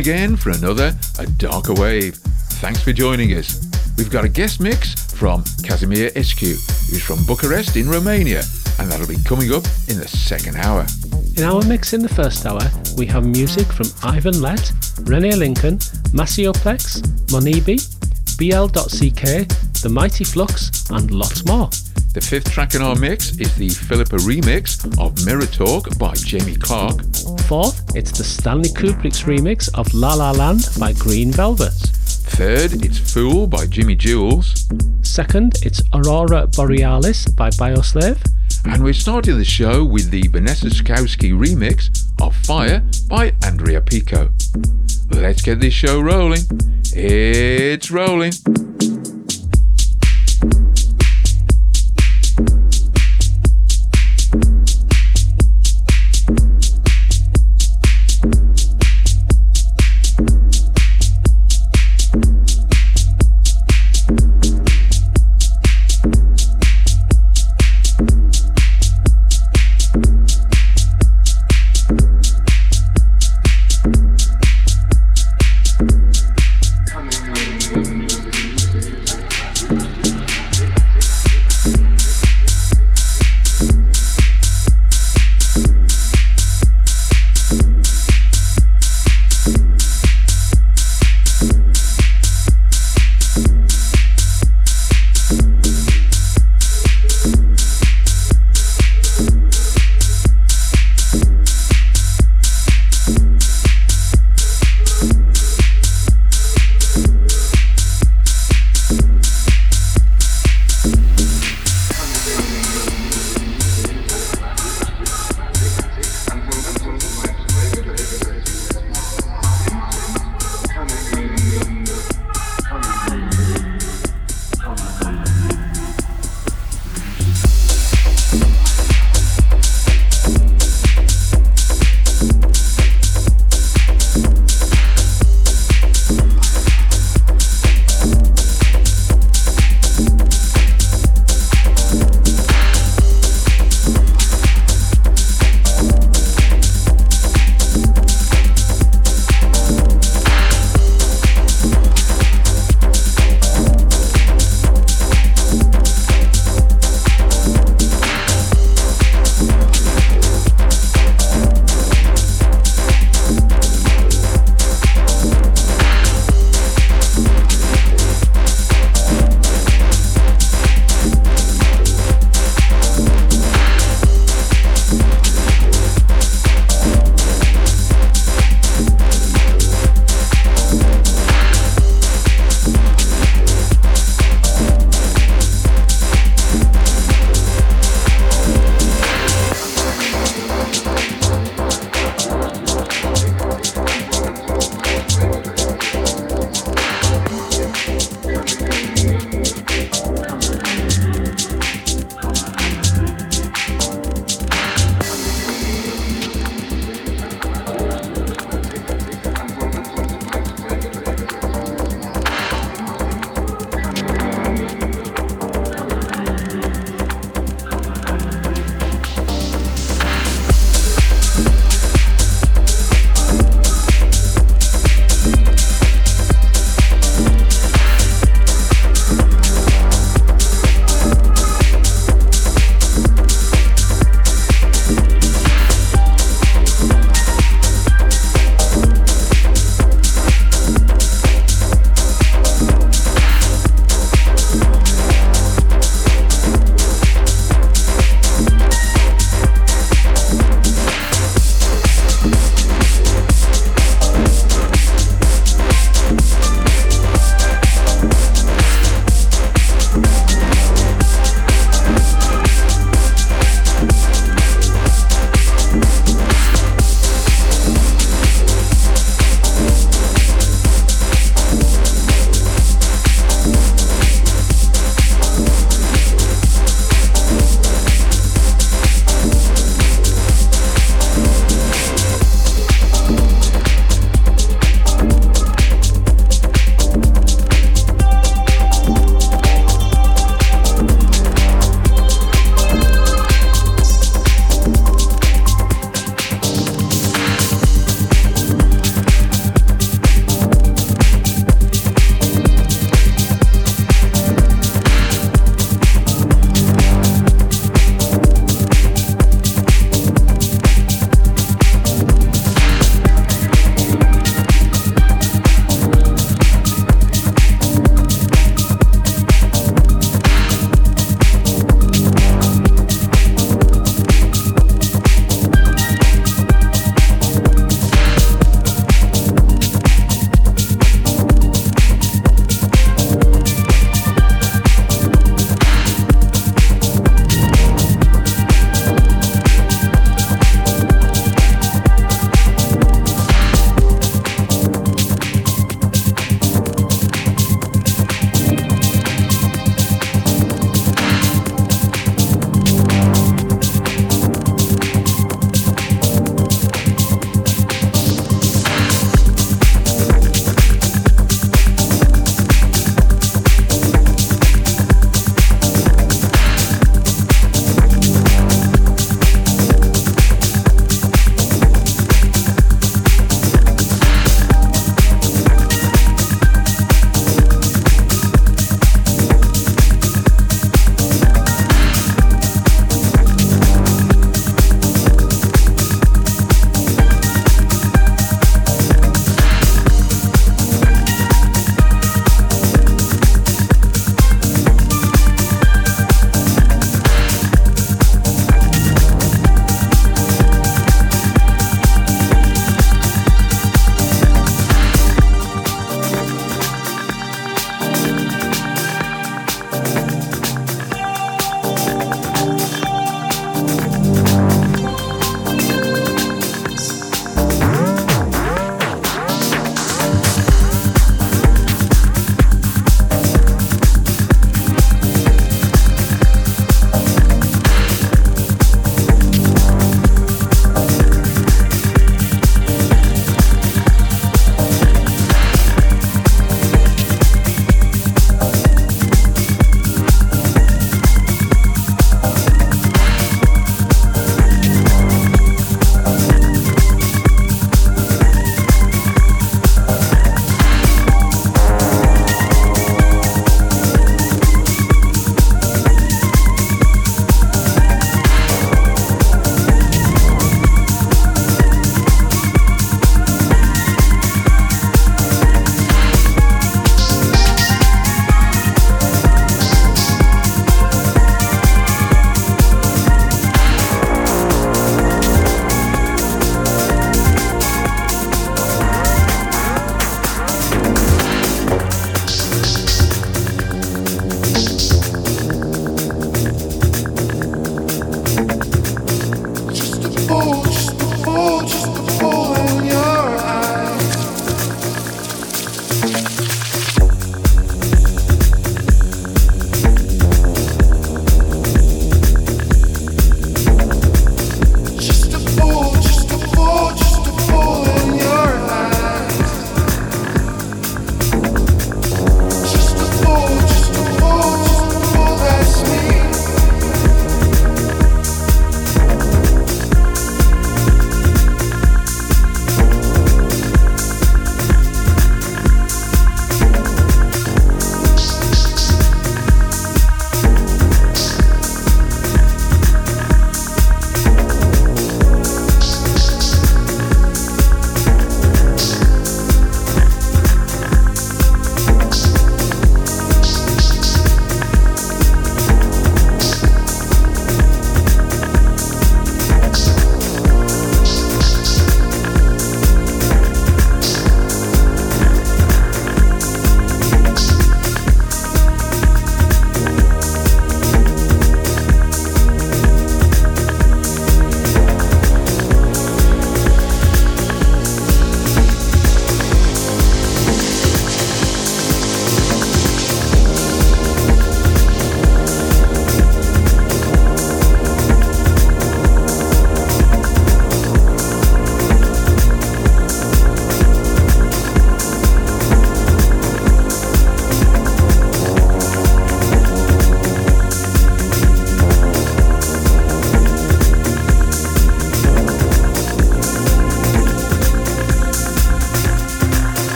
Again for another A Darker Wave. Thanks for joining us. We've got a guest mix from Kazzymirescu, who's from Bucharest in Romania, and that'll be coming up in the second hour. In our mix in the first hour, we have music from Ivan Lett, Renee Lincoln, Maceo Plex, Monibi, BL.CK, The Mighty Flux, and lots more. The fifth track in our mix is the Philippa remix of Mirror Talk by Jamie Clarke. Fourth, it's the Stanley Kubrix remix of La La Land by Green Velvet. Third, it's Fool by Jimi Jules. Second, it's Aurora Borealis by Bioslave. And we're starting the show with the Vanessa Sukowski remix of Fire by Andrea Piko. Let's get this show rolling. It's rolling.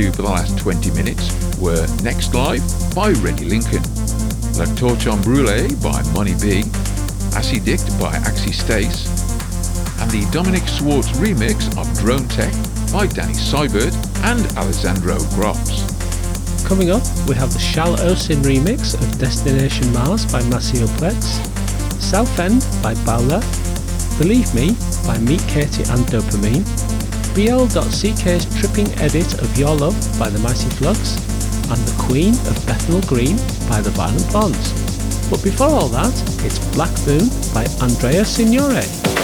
To for the last 20 minutes were Next Life by Renee Lincoln, La Torchon Brûlée by Monibi, Acidict by Axi Stace, and the Dominic Swartz remix of Drone Tech by Danny Seibert and Alessandro Grops. Coming up, we have the Shall Ocin remix of Destination Mars by Maceo Plex, South End by Bowler, Believe Me by Meet Katie and Dopamine, BL.CK's tripping edit of Your Love by the Mighty Flux, and The Queen of Bethnal Green by the Violent Blondes. But before all that, it's Black Moon by Andrea Signore.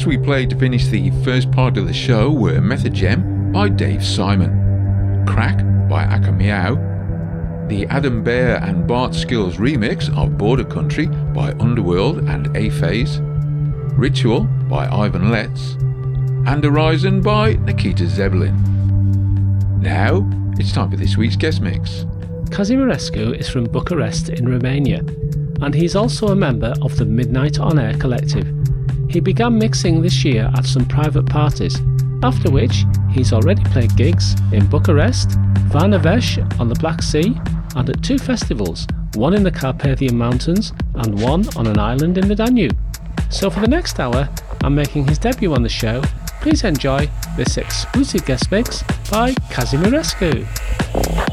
Tracks we played to finish the first part of the show were Method Gem by Dave Simon, Crack by Aka Meow, the Adam Beyer and Bart Skils remix of Border Country by Underworld and A Phase, Ritual by Ivan Letts, and Horizon by Nikita Zabelin. Now, it's time for this week's guest mix. Kazzymirescu is from Bucharest in Romania, and he's also a member of the Midnight On Air collective. He began mixing this year at some private parties, after which he's already played gigs in Bucharest, Vama Veche on the Black Sea, and at two festivals, one in the Carpathian Mountains and one on an island in the Danube. So for the next hour, I'm making his debut on the show. Please enjoy this exclusive guest mix by Kazzymirescu.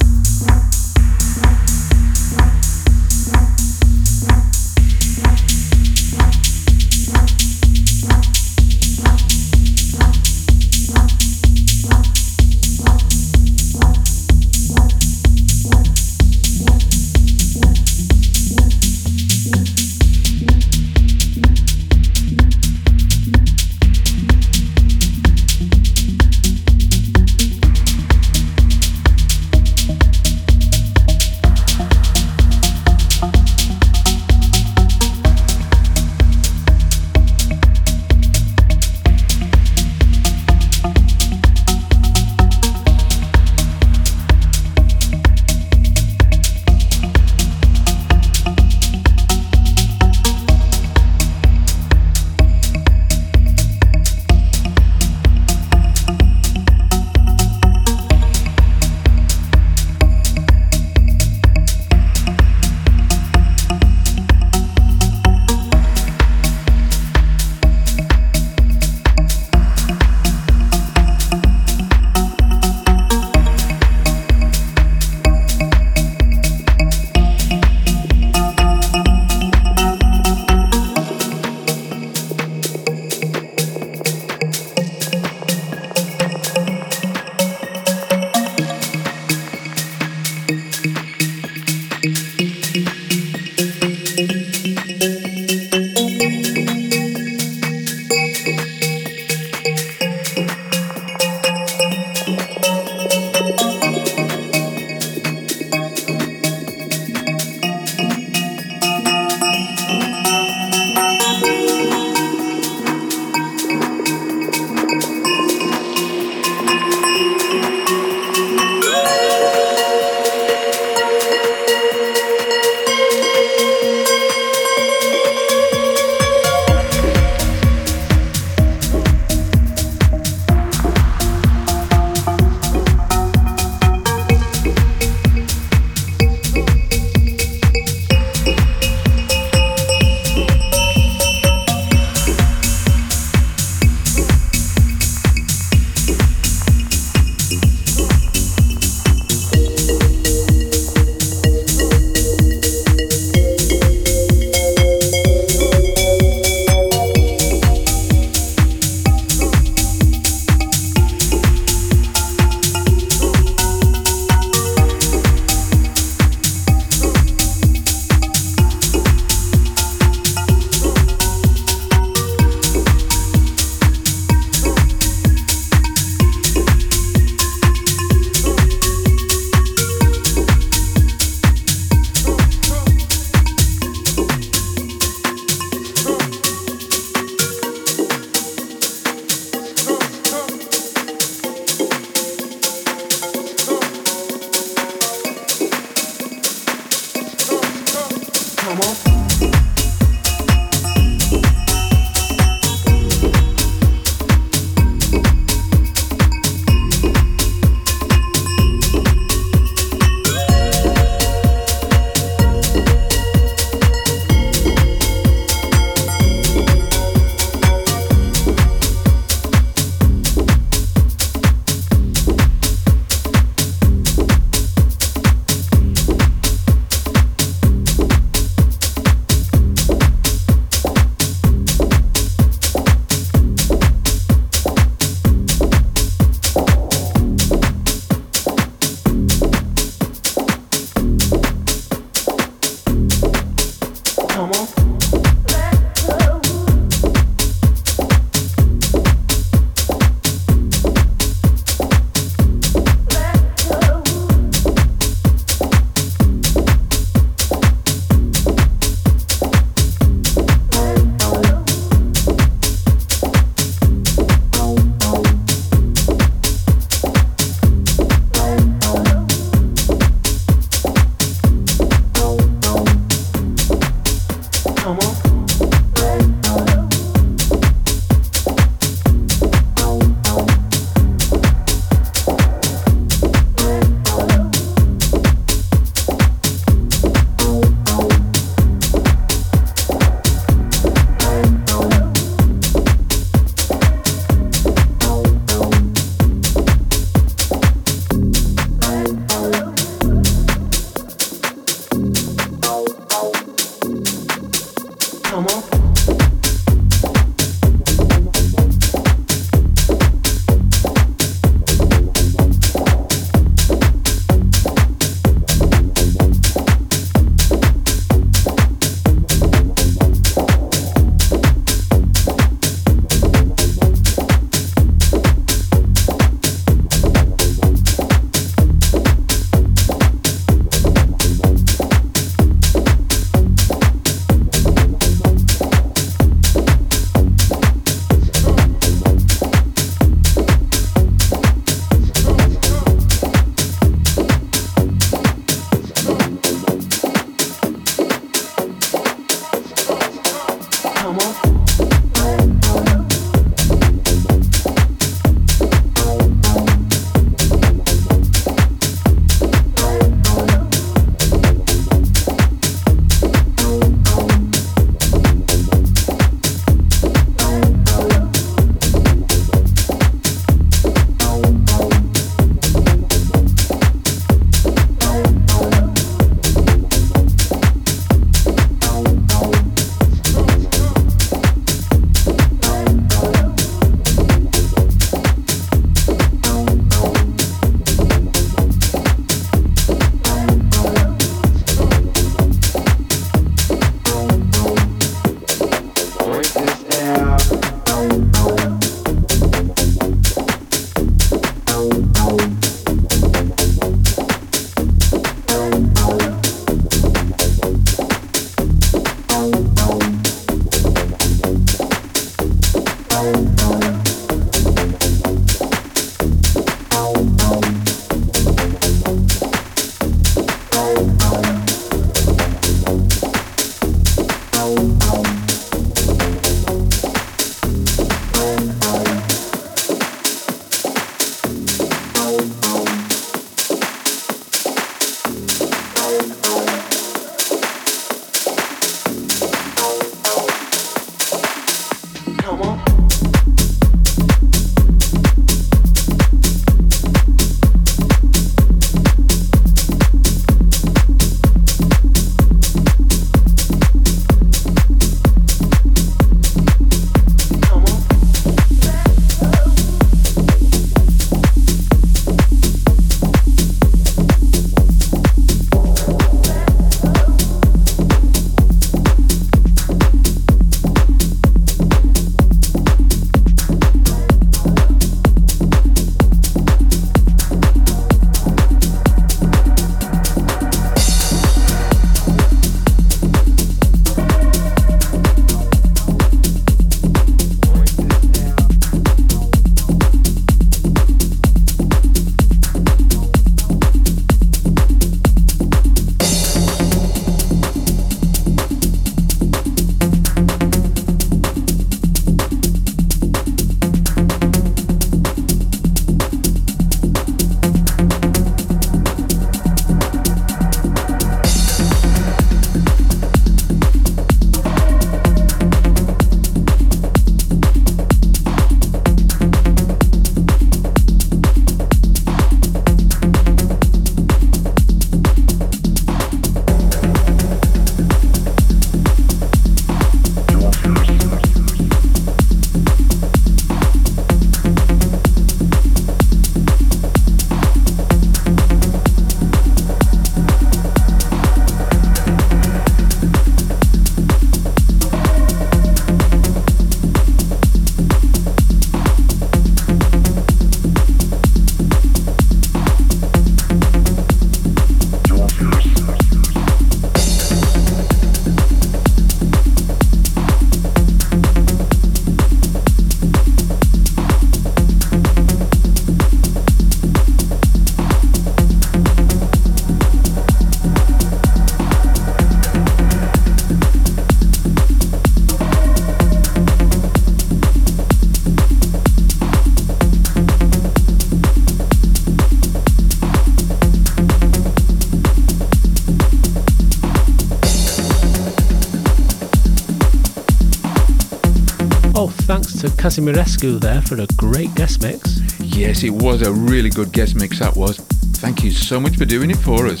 To Kazzymirescu there for a great guest mix. Yes, it was a really good guest mix, that was. Thank you so much for doing it for us.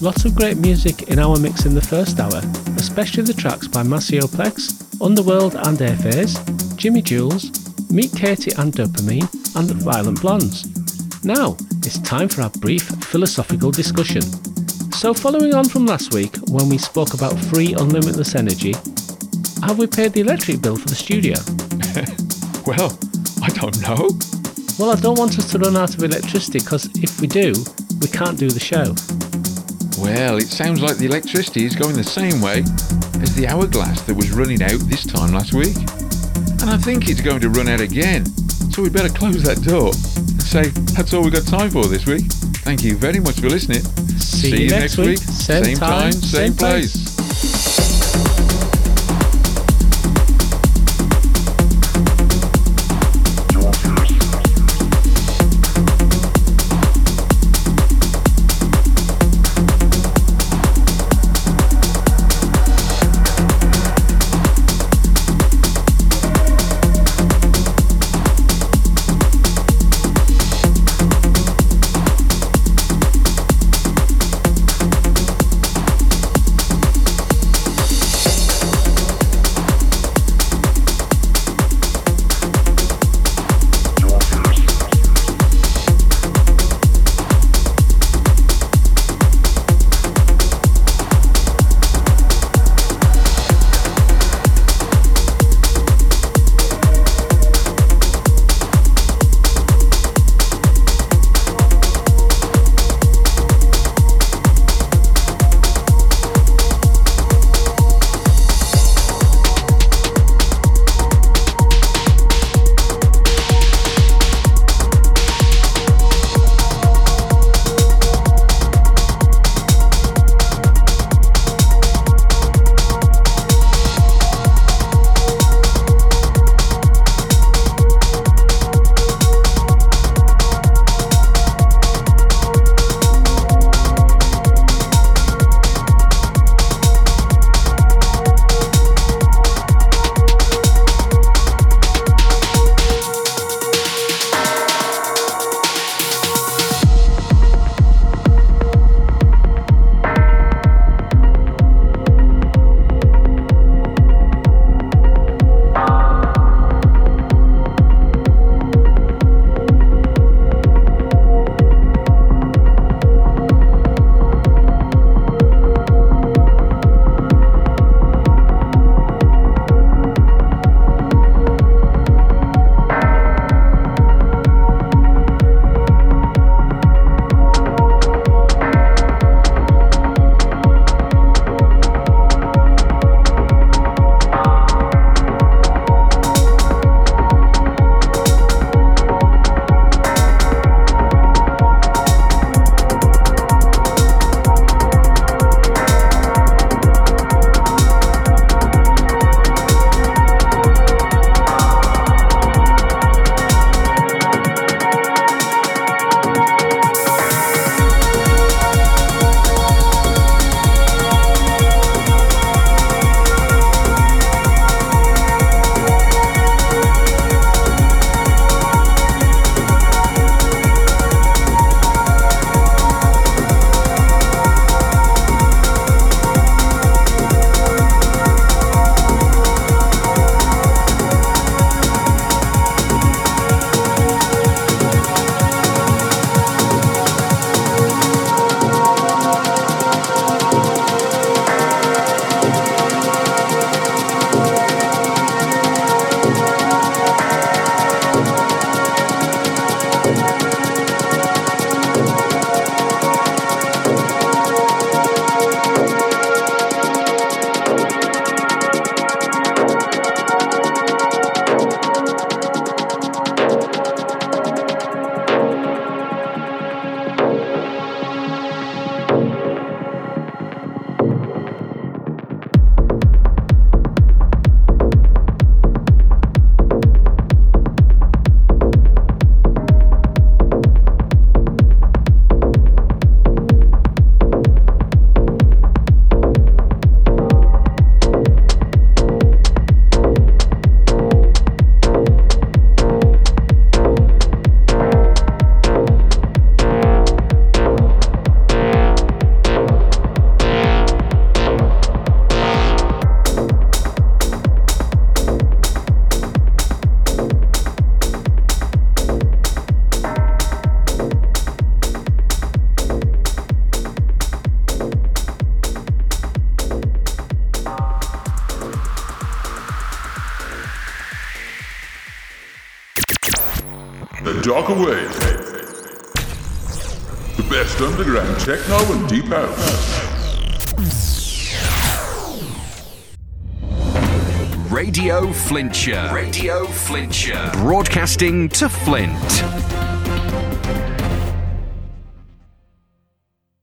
Lots of great music in our mix in the first hour, especially the tracks by Maceo Plex, Underworld and Airphase, Jimi Jules, Meet Katie and Dopamine, and the Violent Blondes. Now, it's time for our brief philosophical discussion. So, following on from last week when we spoke about free unlimitless energy, have we paid the electric bill for the studio? Well, I don't know. Well, I don't want us to run out of electricity because if we do, we can't do the show. Well, it sounds like the electricity is going the same way as the hourglass that was running out this time last week. And I think it's going to run out again. So we better close that door and say that's all we've got time for this week. Thank you very much for listening. See you next week. Same time, same place. The techno and deep house. Radio Flintshire. Radio Flintshire. Broadcasting to Flint.